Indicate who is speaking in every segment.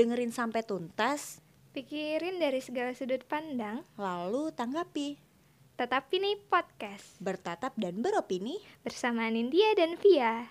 Speaker 1: Dengerin sampai tuntas,
Speaker 2: Pikirin dari segala sudut pandang,
Speaker 1: lalu tanggapi.
Speaker 2: tetapi nih podcast
Speaker 1: Bertatap dan beropini.
Speaker 2: bersama Nindya dan Via.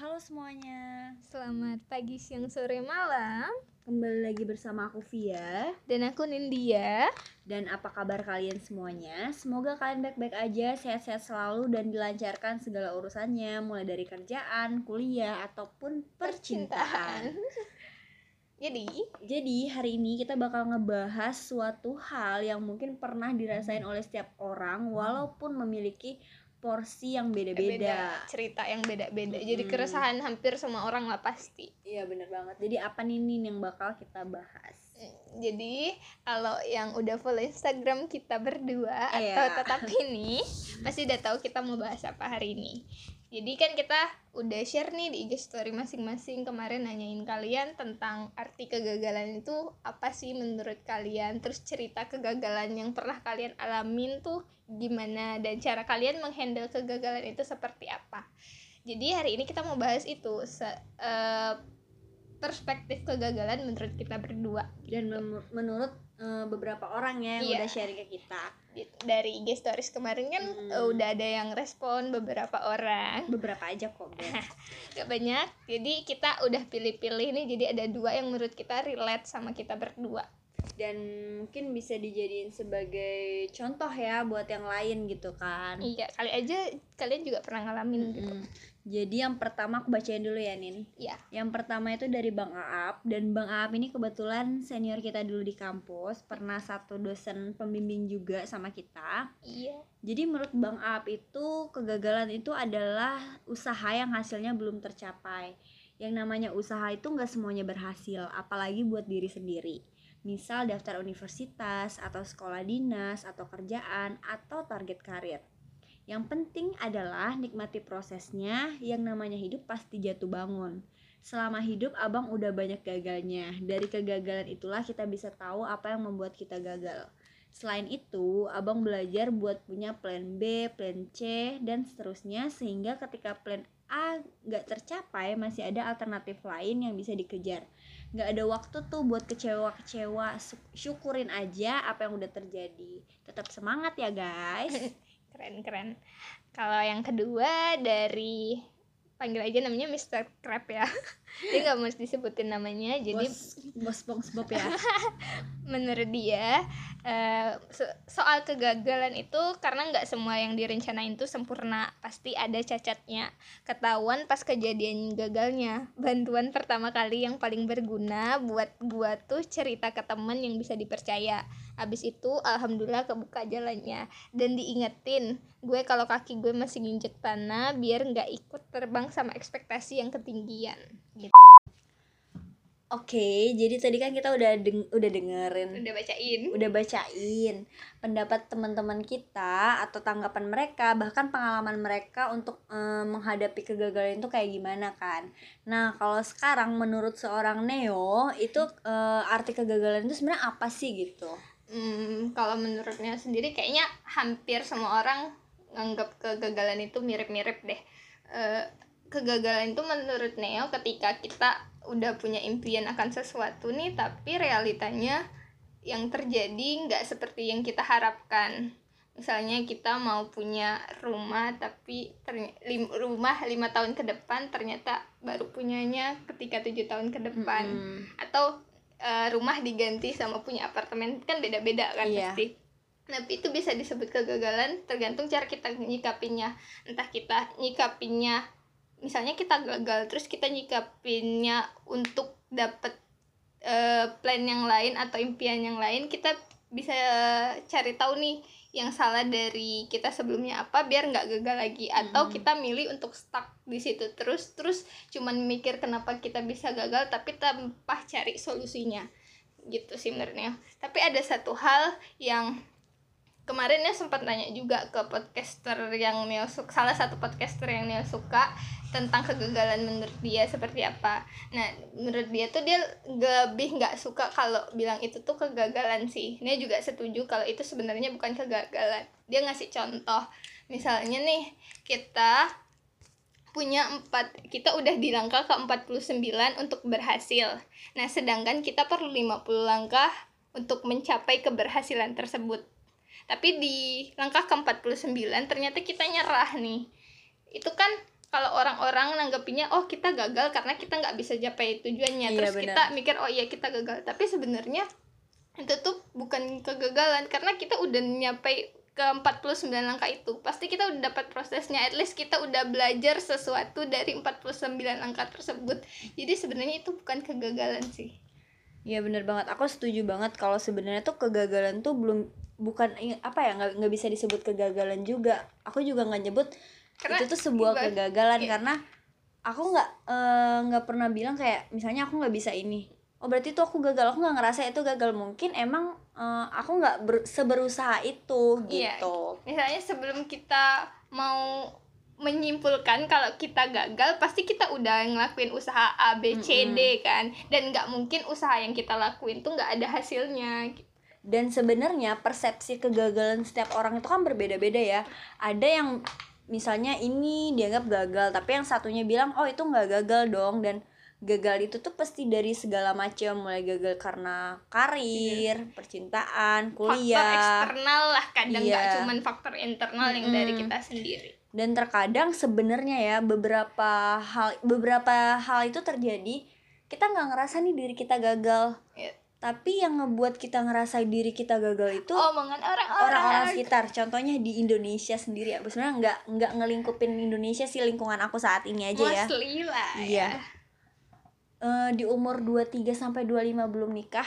Speaker 1: Halo semuanya,
Speaker 2: Selamat pagi, siang, sore, malam.
Speaker 1: kembali lagi bersama aku Via.
Speaker 2: Dan aku Nindya.
Speaker 1: Dan apa kabar kalian semuanya? Semoga kalian baik-baik aja, sehat-sehat selalu dan dilancarkan segala urusannya, mulai dari kerjaan, kuliah, ataupun percintaan.
Speaker 2: Jadi,
Speaker 1: Jadi hari ini kita bakal ngebahas suatu hal yang mungkin pernah dirasain oleh setiap orang walaupun memiliki porsi yang beda-beda.
Speaker 2: cerita yang beda-beda. Jadi
Speaker 1: Mm-mm.
Speaker 2: keresahan hampir semua orang lah pasti.
Speaker 1: Iya bener banget. Jadi apa nih Nin yang bakal kita bahas?
Speaker 2: Jadi kalau yang udah follow Instagram kita berdua
Speaker 1: Iya.
Speaker 2: atau tetap ini pasti udah tahu kita mau bahas apa hari ini. Jadi kan kita udah share nih di IG story masing-masing kemarin nanyain kalian tentang arti kegagalan itu apa sih menurut kalian, terus cerita kegagalan yang pernah kalian alamin tuh gimana dan cara kalian menghandle kegagalan itu seperti apa. Jadi hari ini kita mau bahas itu se- eh, perspektif kegagalan menurut kita berdua
Speaker 1: Dan mem- menurut eh, beberapa orang ya yang
Speaker 2: Iya.
Speaker 1: udah sharing ke kita,
Speaker 2: Gitu. dari IG stories kemarin kan
Speaker 1: Mm.
Speaker 2: eh, udah ada yang respon beberapa orang
Speaker 1: beberapa aja kok.
Speaker 2: Gak banyak jadi kita udah pilih-pilih nih jadi ada dua yang menurut kita relate sama kita berdua
Speaker 1: Dan mungkin bisa dijadiin sebagai contoh ya buat yang lain gitu kan.
Speaker 2: iya kali aja kalian juga pernah ngalamin gitu
Speaker 1: Mm. Jadi yang pertama aku bacain dulu ya Nin.
Speaker 2: Iya.
Speaker 1: Yang pertama itu dari Bang Aap dan Bang Aap ini kebetulan senior kita dulu di kampus, pernah satu dosen pembimbing juga sama kita.
Speaker 2: iya
Speaker 1: Jadi menurut Bang Aap itu kegagalan itu adalah usaha yang hasilnya belum tercapai. Yang namanya usaha itu nggak semuanya berhasil, apalagi buat diri sendiri. Misal daftar universitas atau sekolah dinas atau kerjaan atau target karir. Yang penting adalah nikmati prosesnya, yang namanya hidup pasti jatuh bangun. Selama hidup abang udah banyak gagalnya. Dari kegagalan itulah kita bisa tahu apa yang membuat kita gagal. Selain itu, abang belajar buat punya plan B, plan C, dan seterusnya sehingga ketika plan A nggak tercapai masih ada alternatif lain yang bisa dikejar. Nggak ada waktu tuh buat kecewa-kecewa, syukurin aja apa yang udah terjadi. Tetap semangat ya guys.
Speaker 2: keren keren kalau yang kedua dari panggil aja namanya Mr. Crab ya dia nggak mau disebutin namanya jadi
Speaker 1: bos bos bos Bob ya.
Speaker 2: menurut dia eh, so- soal kegagalan itu karena nggak semua yang direncanain tuh sempurna pasti ada cacatnya ketahuan pas kejadian gagalnya bantuan pertama kali yang paling berguna buat gua tuh cerita ke temen yang bisa dipercaya abis itu alhamdulillah kebuka jalannya. Dan diingetin gue kalau kaki gue masih nginjek tanah biar nggak ikut terbang sama ekspektasi yang ketinggian gitu.
Speaker 1: Oke, jadi tadi kan kita udah deng- udah dengerin.
Speaker 2: Udah bacain.
Speaker 1: Udah bacain pendapat teman-teman kita atau tanggapan mereka bahkan pengalaman mereka untuk eh, menghadapi kegagalan itu kayak gimana kan. Nah kalau sekarang menurut seorang Neo itu eh, arti kegagalan itu sebenarnya apa sih gitu
Speaker 2: Hmm, kalau menurutnya sendiri kayaknya hampir semua orang nganggap kegagalan itu mirip-mirip deh. Eh, kegagalan itu menurut Neo ketika kita udah punya impian akan sesuatu nih, tapi realitanya yang terjadi nggak seperti yang kita harapkan. Misalnya kita mau punya rumah tapi terny- lim- rumah lima tahun ke depan ternyata baru punyanya ketika tujuh tahun ke depan
Speaker 1: Mm-mm.
Speaker 2: atau eh, rumah diganti sama punya apartemen kan beda-beda kan
Speaker 1: Iya.
Speaker 2: pasti. Tapi itu bisa disebut kegagalan tergantung cara kita nyikapinya. Entah kita nyikapinya misalnya kita gagal terus kita nyikapinnya untuk dapet eh, plan yang lain atau impian yang lain, kita bisa cari tahu nih yang salah dari kita sebelumnya apa biar nggak gagal lagi. Atau
Speaker 1: Mm.
Speaker 2: kita milih untuk stuck di situ terus terus cuman mikir kenapa kita bisa gagal tapi tanpa cari solusinya. Gitu sih menurutnya. Tapi ada satu hal yang kemarin ya sempat nanya juga ke podcaster yang Neo suka salah satu podcaster yang Neo suka tentang kegagalan menurut dia seperti apa. Nah menurut dia tuh dia lebih nggak suka kalau bilang itu tuh kegagalan sih. Neo juga setuju kalau itu sebenarnya bukan kegagalan. Dia ngasih contoh misalnya nih kita punya empat kita udah di langkah ke 49 untuk berhasil. Nah sedangkan kita perlu 50 langkah untuk mencapai keberhasilan tersebut tapi di langkah ke 49 ternyata kita nyerah nih. Itu kan kalau orang-orang nanggepinnya oh kita gagal karena kita nggak bisa capai tujuannya.
Speaker 1: Iya,
Speaker 2: terus
Speaker 1: benar.
Speaker 2: kita mikir oh iya kita gagal. Tapi sebenarnya itu tuh bukan kegagalan karena kita udah nyampe ke 49 langkah itu. Pasti kita udah dapat prosesnya. At least kita udah belajar sesuatu dari 49 langkah tersebut. Jadi sebenarnya itu bukan kegagalan sih.
Speaker 1: Iya bener banget. Aku setuju banget kalau sebenarnya tuh kegagalan tuh belum bukan apa ya nggak nggak bisa disebut kegagalan juga. Aku juga nggak nyebut
Speaker 2: Karena
Speaker 1: itu tuh sebuah
Speaker 2: ibarat-
Speaker 1: kegagalan
Speaker 2: iya.
Speaker 1: karena aku nggak eh, nggak pernah bilang kayak misalnya aku nggak bisa ini. Oh berarti tuh aku gagal. Aku nggak ngerasa itu gagal. Mungkin emang eh, aku nggak ber- seberusaha itu
Speaker 2: Iya.
Speaker 1: gitu.
Speaker 2: misalnya sebelum kita mau menyimpulkan kalau kita gagal pasti kita udah ngelakuin usaha A B C D kan dan nggak mungkin usaha yang kita lakuin tuh nggak ada hasilnya
Speaker 1: Dan sebenarnya persepsi kegagalan setiap orang itu kan berbeda-beda ya. Ada yang misalnya ini dianggap gagal, tapi yang satunya bilang oh itu nggak gagal dong dan gagal itu tuh pasti dari segala macam mulai gagal karena karir, percintaan,
Speaker 2: faktor
Speaker 1: kuliah
Speaker 2: eksternal lah kadang nggak
Speaker 1: Iya.
Speaker 2: cuman faktor internal yang dari
Speaker 1: Mm-mm.
Speaker 2: kita sendiri
Speaker 1: dan terkadang sebenarnya ya beberapa hal beberapa hal itu terjadi kita nggak ngerasa nih diri kita gagal. Tapi yang ngebuat kita ngerasa diri kita gagal itu
Speaker 2: omongan orang-orang.
Speaker 1: orang-orang sekitar. Contohnya di Indonesia sendiri ya. Sebenarnya nggak nggak ngelingkupin Indonesia sih lingkungan aku saat ini aja ya.
Speaker 2: Mostly lah
Speaker 1: Iya.
Speaker 2: ya
Speaker 1: Eh, di umur 23 sampai 25 belum nikah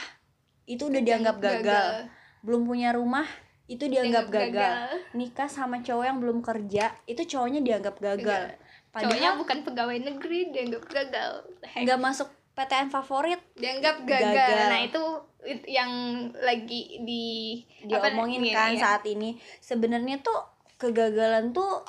Speaker 1: itu udah dianggap gagal. belum punya rumah itu dianggap gagal. nikah sama cowok yang belum kerja itu cowoknya dianggap gagal.
Speaker 2: Cowoknya
Speaker 1: padahal
Speaker 2: bukan pegawai negeri dianggap gagal.
Speaker 1: Nggak masuk PTN favorit
Speaker 2: dianggap gagal.
Speaker 1: Gagal.
Speaker 2: Nah, itu it- yang lagi di apa,
Speaker 1: diomongin
Speaker 2: iya,
Speaker 1: kan
Speaker 2: iya.
Speaker 1: saat ini sebenarnya tuh kegagalan tuh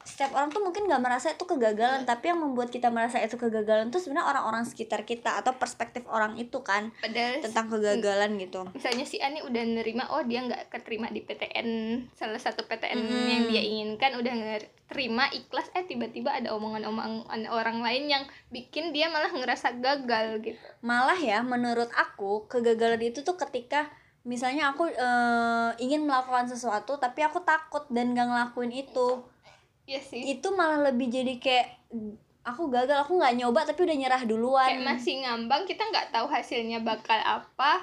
Speaker 1: setiap orang tuh mungkin nggak merasa itu kegagalan tapi yang membuat kita merasa itu kegagalan tuh sebenarnya orang-orang sekitar kita atau perspektif orang itu kan
Speaker 2: Padahal
Speaker 1: tentang kegagalan gitu.
Speaker 2: misalnya si Ani udah nerima oh dia nggak keterima di PTN salah satu PTN
Speaker 1: Mm-mm.
Speaker 2: yang dia inginkan udah terima ikhlas eh tiba-tiba ada omongan-omongan orang lain yang bikin dia malah ngerasa gagal gitu.
Speaker 1: Malah ya menurut aku kegagalan itu tuh ketika misalnya aku eh, ingin melakukan sesuatu tapi aku takut dan gak ngelakuin itu
Speaker 2: Iya sih.
Speaker 1: Itu malah lebih jadi kayak aku gagal aku nggak nyoba tapi udah nyerah duluan.
Speaker 2: Kayak masih ngambang kita nggak tahu hasilnya bakal apa.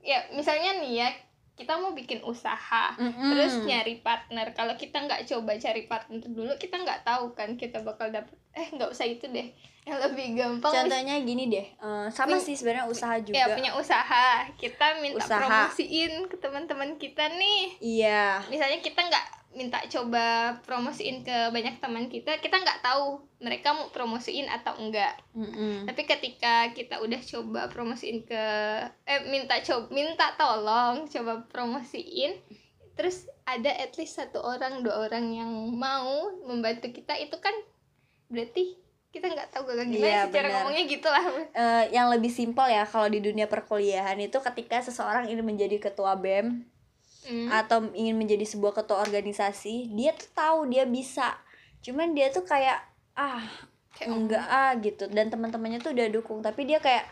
Speaker 2: Ya misalnya nih ya kita mau bikin usaha
Speaker 1: Mm-mm.
Speaker 2: terus nyari partner. Kalau kita nggak coba cari partner dulu kita nggak tahu kan kita bakal dapet. Eh nggak usah itu deh. Yang lebih gampang.
Speaker 1: Contohnya gini deh eh, sama sih sebenarnya usaha juga.
Speaker 2: ya punya usaha. Kita minta
Speaker 1: Usaha.
Speaker 2: promosiin ke teman-teman kita nih.
Speaker 1: Iya.
Speaker 2: Misalnya kita nggak minta coba promosiin ke banyak teman kita kita nggak tahu mereka mau promosiin atau enggak
Speaker 1: Mm-mm.
Speaker 2: tapi ketika kita udah coba promosiin ke eh minta coba minta tolong coba promosiin terus ada at least satu orang dua orang yang mau membantu kita itu kan berarti kita nggak tahu gagal gimana
Speaker 1: Iya,
Speaker 2: sih cara
Speaker 1: benar.
Speaker 2: ngomongnya gitulah
Speaker 1: Eh, yang lebih simpel ya kalau di dunia perkuliahan itu ketika seseorang ingin menjadi ketua bem
Speaker 2: Hmm.
Speaker 1: atau ingin menjadi sebuah ketua organisasi dia tuh tahu dia bisa. Cuman dia tuh kayak ah
Speaker 2: Kayak,
Speaker 1: enggak ah gitu. Dan teman-temannya tuh udah dukung. Tapi dia kayak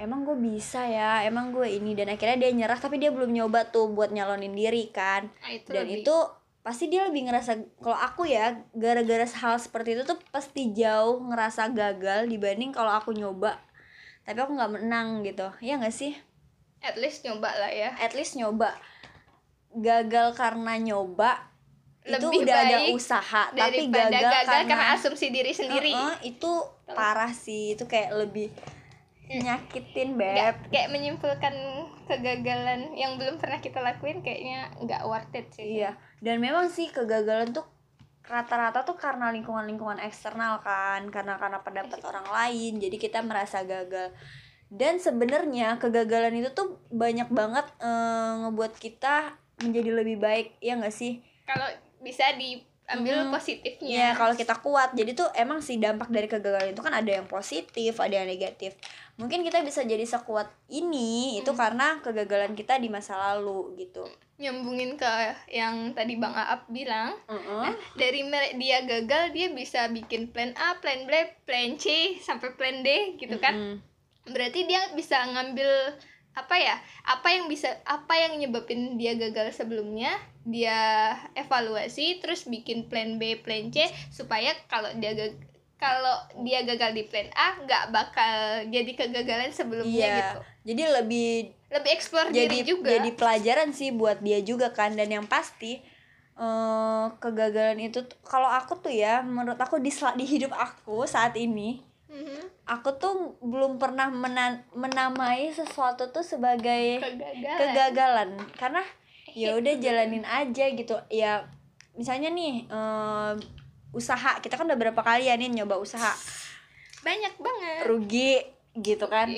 Speaker 1: emang gue bisa ya? Emang gue ini? Dan akhirnya dia nyerah tapi dia belum nyoba tuh buat nyalonin diri kan.
Speaker 2: Nah, itu
Speaker 1: dan
Speaker 2: lebih-
Speaker 1: itu pasti dia lebih ngerasa kalau aku ya gara-gara hal seperti itu tuh pasti jauh ngerasa gagal dibanding kalau aku nyoba. Tapi aku nggak menang gitu. Ya nggak sih?
Speaker 2: At least nyoba lah ya.
Speaker 1: At least nyoba gagal karena nyoba itu
Speaker 2: Lebih
Speaker 1: udah ada usaha tapi gagal,
Speaker 2: gagal,
Speaker 1: karena,
Speaker 2: karena, asumsi diri sendiri.
Speaker 1: Heeh, itu parah sih itu kayak lebih nyakitin beb.
Speaker 2: nggak kayak menyimpulkan kegagalan yang belum pernah kita lakuin kayaknya nggak worth it sih.
Speaker 1: Iya dan memang sih kegagalan tuh rata-rata tuh karena lingkungan-lingkungan eksternal kan karena karena pendapat orang lain jadi kita merasa gagal. Dan sebenarnya kegagalan itu tuh banyak banget eh, ngebuat kita menjadi lebih baik ya nggak sih
Speaker 2: kalau bisa di ambil
Speaker 1: Mm-mm.
Speaker 2: positifnya
Speaker 1: Iya, kalau kita kuat. Jadi tuh emang sih dampak dari kegagalan itu kan ada yang positif, ada yang negatif. Mungkin kita bisa jadi sekuat ini itu
Speaker 2: Hmm.
Speaker 1: karena kegagalan kita di masa lalu gitu.
Speaker 2: nyambungin ke yang tadi bang Aap bilang
Speaker 1: Heeh.
Speaker 2: dari mere- dia gagal dia bisa bikin plan A, plan B, plan C sampai plan D gitu kan.
Speaker 1: Mm-mm.
Speaker 2: Berarti dia bisa ngambil apa ya? Apa yang bisa apa yang nyebabin dia gagal sebelumnya, dia evaluasi terus bikin plan B, plan C supaya kalau dia gag- kalau dia gagal di plan A nggak bakal jadi kegagalan sebelumnya
Speaker 1: Iya.
Speaker 2: gitu.
Speaker 1: Jadi lebih
Speaker 2: Lebih
Speaker 1: jadi
Speaker 2: diri juga.
Speaker 1: jadi pelajaran sih buat dia juga kan dan yang pasti eh kegagalan itu kalau aku tuh ya menurut aku di di hidup aku saat ini
Speaker 2: Mhm.
Speaker 1: aku tuh belum pernah mena- menamai sesuatu tuh sebagai
Speaker 2: Kegagalan.
Speaker 1: kegagalan. Karena ya udah jalanin aja gitu. Ya misalnya nih eh, usaha. Kita kan udah berapa kali ya nih nyoba usaha?
Speaker 2: Banyak banget.
Speaker 1: rugi gitu kan?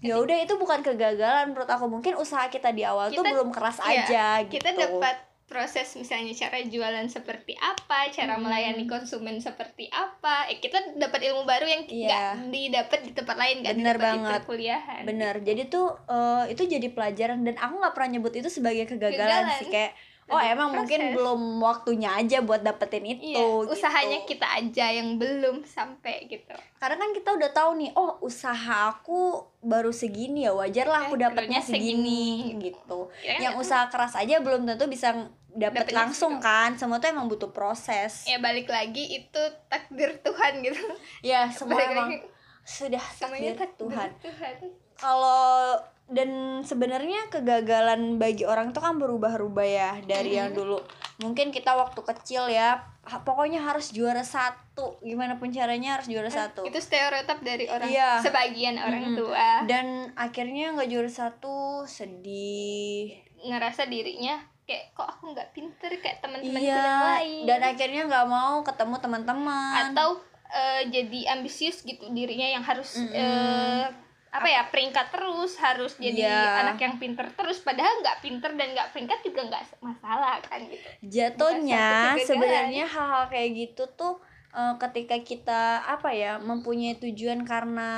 Speaker 1: Ya udah itu bukan kegagalan menurut aku. Mungkin usaha kita di awal tuh
Speaker 2: Kita-
Speaker 1: belum keras
Speaker 2: iya,
Speaker 1: aja gitu.
Speaker 2: kita dapat proses misalnya cara jualan seperti apa, cara
Speaker 1: Hmm.
Speaker 2: melayani konsumen seperti apa. Eh kita dapat ilmu baru yang nggak didapat di tempat lain, nggak
Speaker 1: Bener
Speaker 2: didapat di
Speaker 1: banget.
Speaker 2: perkuliahan.
Speaker 1: bener jadi tuh eh, itu jadi pelajaran dan aku nggak pernah nyebut itu sebagai kegagalan
Speaker 2: Kegagalan.
Speaker 1: sih kayak oh
Speaker 2: Lebih
Speaker 1: emang mungkin
Speaker 2: proses.
Speaker 1: belum waktunya aja buat dapetin itu
Speaker 2: Iya,
Speaker 1: gitu.
Speaker 2: usahanya kita aja yang belum sampai gitu.
Speaker 1: karena kan kita udah tahu nih oh usaha aku baru segini ya wajar lah aku
Speaker 2: Eh, perlunya
Speaker 1: segini,
Speaker 2: segini.
Speaker 1: gitu
Speaker 2: Ya kan?
Speaker 1: yang usaha keras aja belum tentu bisa
Speaker 2: Dapetnya
Speaker 1: langsung
Speaker 2: segitu.
Speaker 1: kan semua tuh emang butuh proses
Speaker 2: ya balik lagi itu takdir Tuhan gitu.
Speaker 1: ya semua
Speaker 2: Balik
Speaker 1: emang
Speaker 2: lagi,
Speaker 1: sudah takdir
Speaker 2: takdir
Speaker 1: Tuhan
Speaker 2: Tuhan.
Speaker 1: kalau dan sebenarnya kegagalan bagi orang itu kan berubah-ubah ya dari yang
Speaker 2: Mhm.
Speaker 1: dulu mungkin kita waktu kecil ya pokoknya harus juara satu gimana pun caranya harus juara satu
Speaker 2: Itu stereotip dari orang
Speaker 1: Iya.
Speaker 2: sebagian orang
Speaker 1: Mm-mm.
Speaker 2: tua
Speaker 1: dan akhirnya nggak juara satu sedih
Speaker 2: ngerasa dirinya kayak kok aku nggak pinter kayak teman-temanku
Speaker 1: iya
Speaker 2: yang lain.
Speaker 1: dan akhirnya nggak mau ketemu teman-teman
Speaker 2: atau eh, jadi ambisius gitu dirinya yang harus
Speaker 1: Mm-mm.
Speaker 2: eh, apa ya peringkat terus harus jadi
Speaker 1: Iya.
Speaker 2: anak yang pinter terus padahal nggak pinter dan nggak peringkat juga nggak masalah kan gitu
Speaker 1: jatuhnya sebenarnya hal-hal kayak gitu tuh eh, ketika kita apa ya mempunyai tujuan karena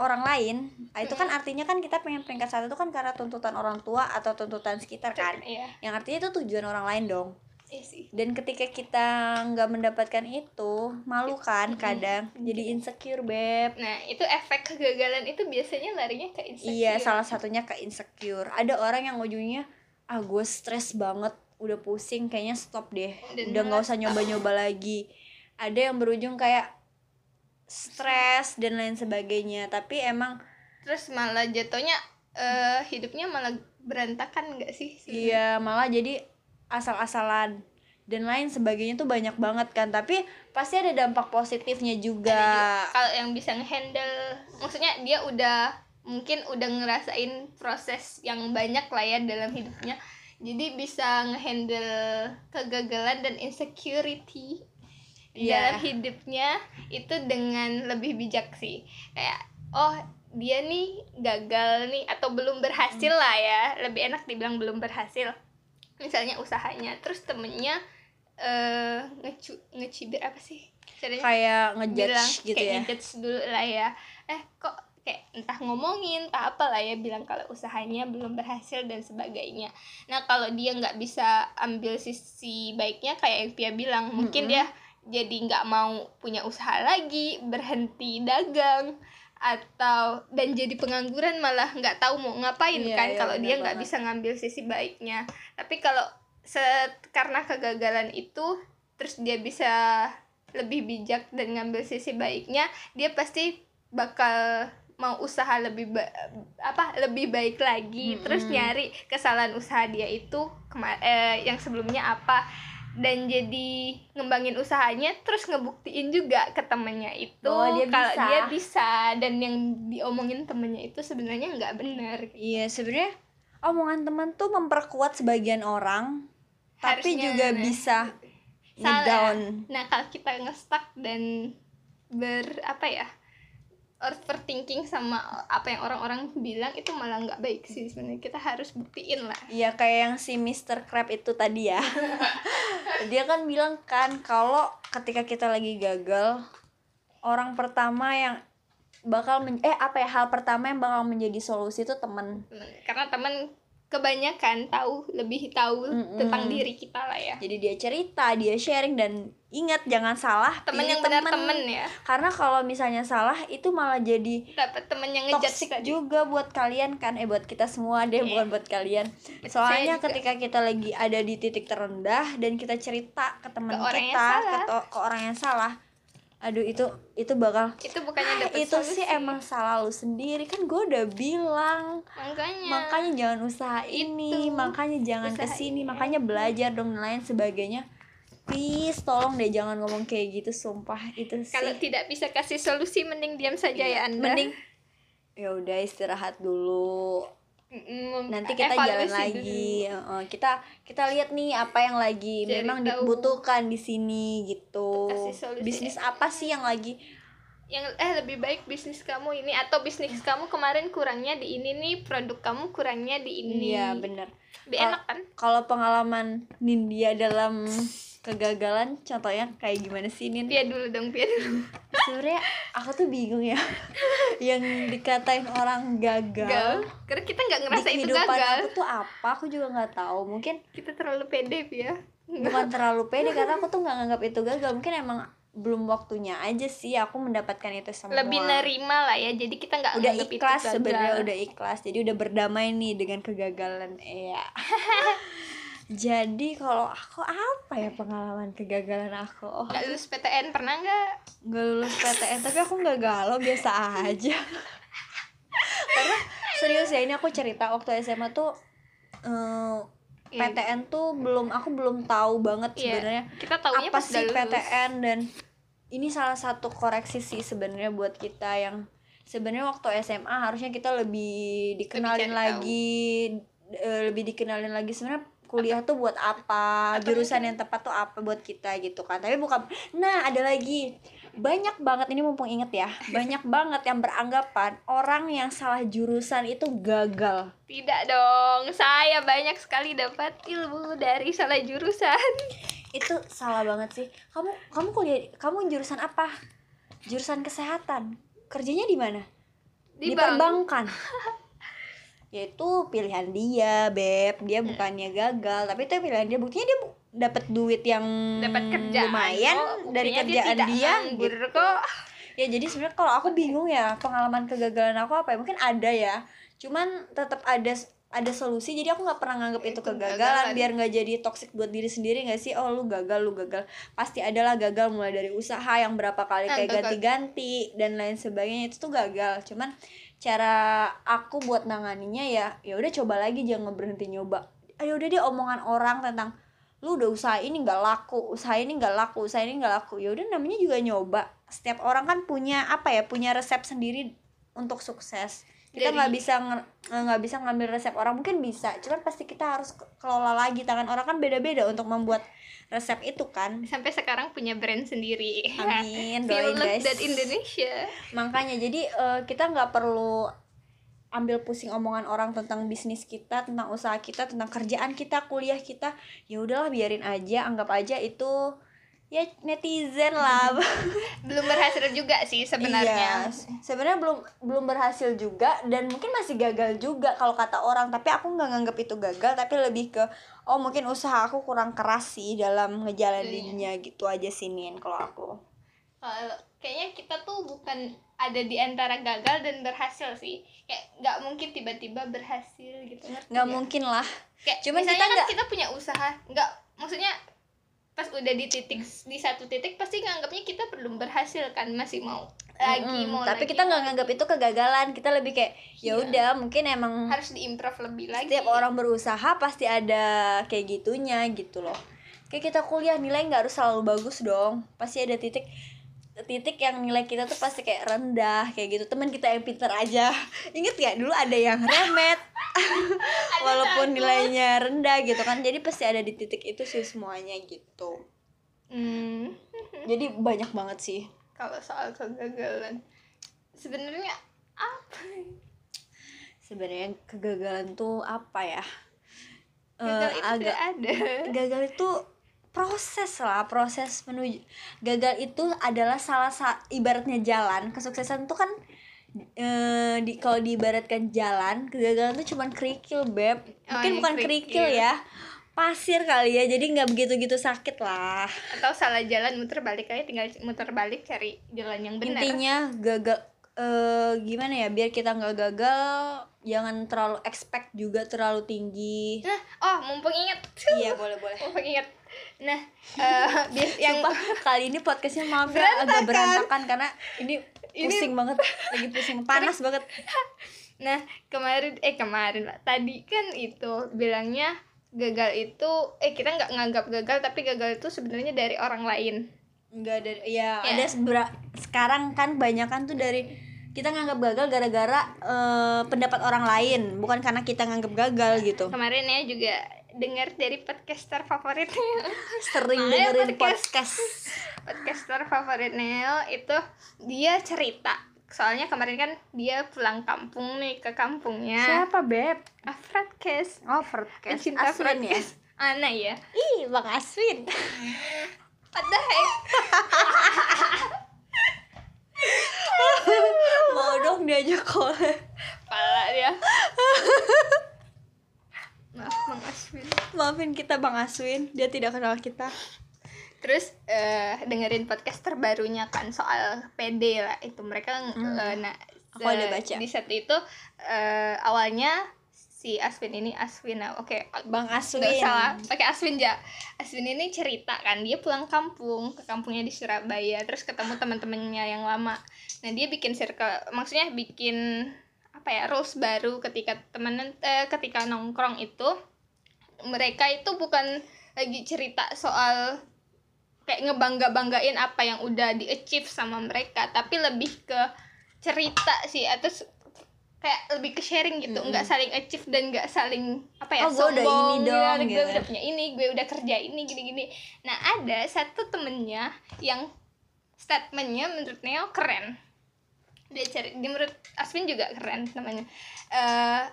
Speaker 1: orang lain ah, itu kan artinya kan kita pengen peringkat satu itu kan karena tuntutan orang tua atau tuntutan sekitar kan.
Speaker 2: Iya.
Speaker 1: Yang artinya itu tujuan orang lain dong.
Speaker 2: Iya sih.
Speaker 1: Dan ketika kita nggak mendapatkan itu malu kan
Speaker 2: Mm-mm.
Speaker 1: kadang jadi insecure beb.
Speaker 2: Nah itu efek kegagalan itu biasanya larinya ke insecure.
Speaker 1: Iya salah satunya ke insecure. Ada orang yang ujungnya ah gue stres banget udah pusing kayaknya stop deh.
Speaker 2: Dan
Speaker 1: udah nggak usah nyoba-nyoba lagi ada yang berujung kayak stres dan lain sebagainya. Tapi emang
Speaker 2: terus malah jatuhnya eh, hidupnya malah berantakan nggak sih sebenarnya?
Speaker 1: iya malah jadi asal-asalan dan lain sebagainya tuh banyak banget kan. Tapi pasti ada dampak positifnya juga.
Speaker 2: Juga. Kalau yang bisa ngehandle maksudnya dia udah mungkin udah ngerasain proses yang banyak lah ya dalam hidupnya. Jadi bisa ngehandle kegagalan dan insecurity
Speaker 1: Iya.
Speaker 2: dalam hidupnya itu dengan lebih bijak sih. Kayak oh dia nih gagal nih atau belum berhasil lah ya. Lebih enak dibilang belum berhasil. Misalnya usahanya terus temennya eh ngecu ngecibir apa sih? Caranya
Speaker 1: kayak
Speaker 2: bilang
Speaker 1: ngejudge gitu
Speaker 2: kayak
Speaker 1: ya?
Speaker 2: ngejudge dulu lah ya. Eh kok kayak entah ngomongin entah apa lah ya bilang kalau usahanya belum berhasil dan sebagainya. Nah kalau dia nggak bisa ambil sisi baiknya kayak yang Pia bilang mungkin
Speaker 1: Mm-mm.
Speaker 2: dia jadi nggak mau punya usaha lagi berhenti dagang atau dan jadi pengangguran malah nggak tahu mau ngapain
Speaker 1: Iya,
Speaker 2: kan
Speaker 1: iya,
Speaker 2: kalau dia nggak bisa ngambil sisi baiknya. Tapi kalau set karena kegagalan itu terus dia bisa lebih bijak dan ngambil sisi baiknya dia pasti bakal mau usaha lebih ba- apa lebih baik lagi. Terus
Speaker 1: Mm-mm.
Speaker 2: nyari kesalahan usaha dia itu eh, yang sebelumnya apa dan jadi ngembangin usahanya terus ngebuktiin juga ke temennya itu
Speaker 1: Bahwa dia
Speaker 2: kalau
Speaker 1: bisa.
Speaker 2: dia bisa dan yang diomongin temennya itu sebenarnya nggak benar
Speaker 1: Iya sebenarnya omongan teman tuh memperkuat sebagian orang, tapi
Speaker 2: Harusnya,
Speaker 1: juga
Speaker 2: nah.
Speaker 1: bisa
Speaker 2: Salah.
Speaker 1: ngedown.
Speaker 2: Nah, kalau kita ngestak dan ber apa ya? Overthinking sama apa yang orang-orang bilang itu malah nggak baik sih sebenarnya. Kita harus buktiin lah.
Speaker 1: Iya kayak yang si Mr. Crab itu tadi ya. Dia kan bilang kan kalau ketika kita lagi gagal Orang pertama yang bakal men eh apa ya hal pertama yang bakal menjadi solusi itu temen.
Speaker 2: Karena teman kebanyakan tahu lebih tahu
Speaker 1: Mm-mm.
Speaker 2: tentang diri kita lah ya
Speaker 1: Jadi dia cerita, dia sharing dan ingat jangan salah
Speaker 2: teman
Speaker 1: pilih
Speaker 2: yang benar
Speaker 1: temen.
Speaker 2: temen ya
Speaker 1: Karena kalau misalnya salah itu malah jadi
Speaker 2: dapat temen yang tadi
Speaker 1: juga buat kalian kan eh buat kita semua deh
Speaker 2: Iya.
Speaker 1: bukan buat kalian soalnya ketika kita lagi ada di titik terendah dan kita cerita ke teman kita ke, to- ke orang yang salah aduh itu itu bakal
Speaker 2: itu bukannya
Speaker 1: "Ah,
Speaker 2: dapat
Speaker 1: itu
Speaker 2: solusi.
Speaker 1: sih emang salah lu sendiri. Kan gue udah bilang.
Speaker 2: Makanya.
Speaker 1: Makanya jangan usaha ini
Speaker 2: Itu.
Speaker 1: makanya jangan
Speaker 2: Usaha
Speaker 1: ke sini
Speaker 2: ini.
Speaker 1: makanya belajar dong lain sebagainya. Please tolong deh jangan ngomong kayak gitu sumpah. Itu sih.
Speaker 2: kalau tidak bisa kasih solusi mending diam saja ya anda.
Speaker 1: mending. Ya udah istirahat dulu
Speaker 2: Mm,
Speaker 1: nanti kita jalan
Speaker 2: dulu.
Speaker 1: lagi. Heeh, kita kita lihat nih apa yang lagi
Speaker 2: Cari
Speaker 1: memang
Speaker 2: tahu.
Speaker 1: dibutuhkan di sini gitu. bisnis apa sih yang lagi?
Speaker 2: Yang eh lebih baik bisnis kamu ini atau bisnis kamu kemarin kurangnya di ini nih produk kamu kurangnya di ini.
Speaker 1: Iya bener.
Speaker 2: Lebih
Speaker 1: Kalau-
Speaker 2: enak kan?
Speaker 1: kalau pengalaman Nindya dalam kegagalan contohnya kayak gimana sih Nin?
Speaker 2: Pia dulu dong Pia dulu.
Speaker 1: Sebenarnya aku tuh bingung ya. Yang dikatain orang gagal,
Speaker 2: gagal? Karena kita nggak
Speaker 1: di
Speaker 2: ngerasa itu
Speaker 1: kehidupan
Speaker 2: gagal.
Speaker 1: aku tuh apa? Aku juga nggak tahu. Mungkin
Speaker 2: kita terlalu pede Pia.
Speaker 1: Bukan terlalu pede karena aku tuh nggak nganggap itu gagal. Mungkin emang belum waktunya aja sih aku mendapatkan itu semua.
Speaker 2: Lebih nerima lah ya. Jadi kita nggak
Speaker 1: udah ikhlas sebenarnya udah ikhlas. Jadi udah berdamai nih dengan kegagalan. Ya jadi kalau aku apa ya pengalaman kegagalan aku oh,
Speaker 2: nggak lulus PTN pernah nggak
Speaker 1: nggak lulus PTN tapi aku nggak galau biasa aja karena serius ya ini aku cerita waktu SMA tuh eh,
Speaker 2: Iya.
Speaker 1: PTN tuh belum aku belum tahu banget
Speaker 2: Iya.
Speaker 1: sebenarnya
Speaker 2: kita taunya
Speaker 1: apa
Speaker 2: pas
Speaker 1: sih
Speaker 2: lulus.
Speaker 1: PTN dan ini salah satu koreksi sih sebenarnya buat kita yang sebenarnya waktu SMA harusnya kita lebih dikenalin
Speaker 2: cari
Speaker 1: lagi eh, lebih dikenalin lagi sebenarnya kuliah tuh buat apa jurusan yang tepat tuh apa buat kita gitu kan. Tapi bukan nah ada lagi. Banyak banget ini mumpung inget ya banyak banget yang beranggapan orang yang salah jurusan itu gagal.
Speaker 2: Tidak dong saya banyak sekali dapat ilmu dari salah jurusan.
Speaker 1: Itu salah banget sih. Kamu kamu kuliah kamu jurusan apa? Jurusan kesehatan. Kerjanya di mana?
Speaker 2: Di,
Speaker 1: di
Speaker 2: bank
Speaker 1: perbankan yaitu pilihan dia beb. Dia
Speaker 2: Hmm.
Speaker 1: bukannya gagal tapi itu pilihan dia. Buktinya dia bu- dapat duit yang
Speaker 2: dapat kerjaan.
Speaker 1: lumayan
Speaker 2: kok.
Speaker 1: dari kerjaan dia,
Speaker 2: nganggur
Speaker 1: gitu.
Speaker 2: kok.
Speaker 1: Ya jadi sebenarnya kalau aku bingung ya pengalaman kegagalan aku apa ya? Mungkin ada ya. Cuman tetap ada ada solusi. Jadi aku nggak pernah nganggap itu
Speaker 2: Itu
Speaker 1: kegagalan.
Speaker 2: kegagalan.
Speaker 1: biar nggak jadi toxic buat diri sendiri nggak sih? Oh lu gagal lu gagal. Pasti adalah gagal. Mulai dari usaha yang berapa kali
Speaker 2: Nah,
Speaker 1: kayak ganti-ganti dan lain sebagainya. Itu tuh gagal. Cuman cara aku buat nanganinya ya ya udah coba lagi jangan berhenti nyoba. Ayo udah deh omongan orang tentang lu udah usaha ini nggak laku usaha ini nggak laku usaha ini nggak laku. Ya udah namanya juga nyoba. Setiap orang kan punya apa ya punya resep sendiri untuk sukses. Kita nggak bisa nge- nggak bisa ngambil resep orang. Mungkin bisa cuman pasti kita harus ke- kelola lagi. Tangan orang kan beda-beda untuk membuat resep itu kan.
Speaker 2: Sampai sekarang punya brand sendiri.
Speaker 1: Amin doain guys.
Speaker 2: That Indonesia.
Speaker 1: Makanya jadi eh, kita nggak perlu ambil pusing omongan orang tentang bisnis kita tentang usaha kita tentang kerjaan kita kuliah kita. Ya udahlah biarin aja anggap aja itu ya netizen lah.
Speaker 2: Belum berhasil juga sih sebenarnya.
Speaker 1: Iya, sebenarnya belum belum berhasil juga dan mungkin masih gagal juga kalau kata orang tapi aku nggak nganggap itu gagal tapi lebih ke oh mungkin usaha aku kurang keras sih dalam ngejalaninnya gitu aja sih Nin kalau aku.
Speaker 2: Kayaknya kita tuh bukan ada di antara gagal dan berhasil sih. Kayak nggak mungkin tiba-tiba berhasil gitu
Speaker 1: nggak
Speaker 2: ya?
Speaker 1: mungkin lah.
Speaker 2: Kayak
Speaker 1: Cuman kita
Speaker 2: kan
Speaker 1: nggak-
Speaker 2: kita punya usaha nggak maksudnya pas udah di titik di satu titik pasti nganggapnya kita belum berhasil kan masih mau lagi
Speaker 1: Mm-mm,
Speaker 2: mau
Speaker 1: tapi
Speaker 2: lagi,
Speaker 1: kita nggak nganggap itu kegagalan kita lebih kayak ya
Speaker 2: Iya.
Speaker 1: udah mungkin emang
Speaker 2: harus diimprove lebih lagi.
Speaker 1: setiap orang berusaha pasti ada kayak gitunya gitu loh. Kayak kita kuliah nilai nggak harus selalu bagus dong pasti ada titik titik yang nilai kita tuh pasti kayak rendah kayak gitu. Teman kita yang pinter aja. Inget gak dulu ada yang remet. Walaupun nilainya rendah gitu kan. Jadi pasti ada di titik itu sih semuanya gitu.
Speaker 2: Hmm,
Speaker 1: jadi banyak banget sih.
Speaker 2: Kalau soal kegagalan. Sebenarnya apa
Speaker 1: sebenarnya kegagalan tuh apa ya?
Speaker 2: Gagal itu
Speaker 1: agak
Speaker 2: ada.
Speaker 1: gagal itu proses lah proses menuju gagal itu adalah salah sa ibaratnya jalan. Kesuksesan tuh kan eh di kalau diibaratkan jalan kegagalan tuh cuman kerikil beb.
Speaker 2: Oh,
Speaker 1: mungkin
Speaker 2: iya,
Speaker 1: bukan
Speaker 2: kerikil.
Speaker 1: kerikil ya. Pasir kali ya jadi nggak begitu gitu sakit lah.
Speaker 2: Atau salah jalan muter balik aja tinggal muter balik cari jalan yang benar.
Speaker 1: Intinya gagal eh gimana ya biar kita nggak gagal jangan terlalu expect juga terlalu tinggi.
Speaker 2: Nah oh mumpung ingat
Speaker 1: iya boleh boleh.
Speaker 2: Mumpung ingat nah biar yang
Speaker 1: Sumpah, kali ini podcastnya maaf ya agak berantakan karena ini pusing banget lagi pusing panas banget
Speaker 2: Nah, kemarin eh kemarin lah. Tadi kan itu bilangnya gagal itu eh kita nggak nganggap gagal tapi gagal itu sebenarnya dari orang lain.
Speaker 1: Enggak ada ya,
Speaker 2: Ya.
Speaker 1: ada sebera- sekarang kan banyak kan tuh dari kita nganggap gagal gara-gara eh, pendapat orang lain bukan karena kita nganggap gagal gitu
Speaker 2: Kemarin ya juga dengar dari podcaster favoritnya.
Speaker 1: sering
Speaker 2: Makanya
Speaker 1: dengerin
Speaker 2: podcast.
Speaker 1: podcast
Speaker 2: podcaster favorit Neo itu dia cerita. Soalnya kemarin kan dia pulang kampung nih ke kampungnya.
Speaker 1: siapa beb
Speaker 2: Ah, Fredcast.
Speaker 1: oh podcast
Speaker 2: Pencinta
Speaker 1: Aswin ya
Speaker 2: Fredcast. Ana ya.
Speaker 1: ih bang Aswin
Speaker 2: What the heck?
Speaker 1: mau dong diajak collab
Speaker 2: Pala dia. Maaf Bang Aswin.
Speaker 1: maafin kita bang Aswin. Dia tidak kenal kita.
Speaker 2: Terus eh, dengerin podcast terbarunya kan soal PD lah. Itu mereka eh, nah
Speaker 1: Hmm. Aku ada
Speaker 2: eh,
Speaker 1: baca.
Speaker 2: di set itu eh, awalnya si Aswin ini Aswin nah, oke
Speaker 1: bang Aswin.
Speaker 2: nggak salah pakai Aswin ya Aswin ini cerita kan dia pulang kampung ke kampungnya di Surabaya terus ketemu teman-temannya yang lama. Nah dia bikin circle maksudnya bikin apa ya rules baru ketika temenan eh, ketika nongkrong itu mereka itu bukan lagi cerita soal kayak ngebangga banggain apa yang udah di achieve sama mereka tapi lebih ke cerita sih atau kayak lebih ke sharing gitu. Nggak saling achieve dan nggak saling apa ya
Speaker 1: Oh, udah
Speaker 2: sombong
Speaker 1: ini dong,
Speaker 2: ya, gue
Speaker 1: gitu.
Speaker 2: udah punya ini gue udah kerja ini gini gini nah ada satu temennya yang statementnya menurut Neo keren dia cari dia menurut Aswin juga keren namanya. Eh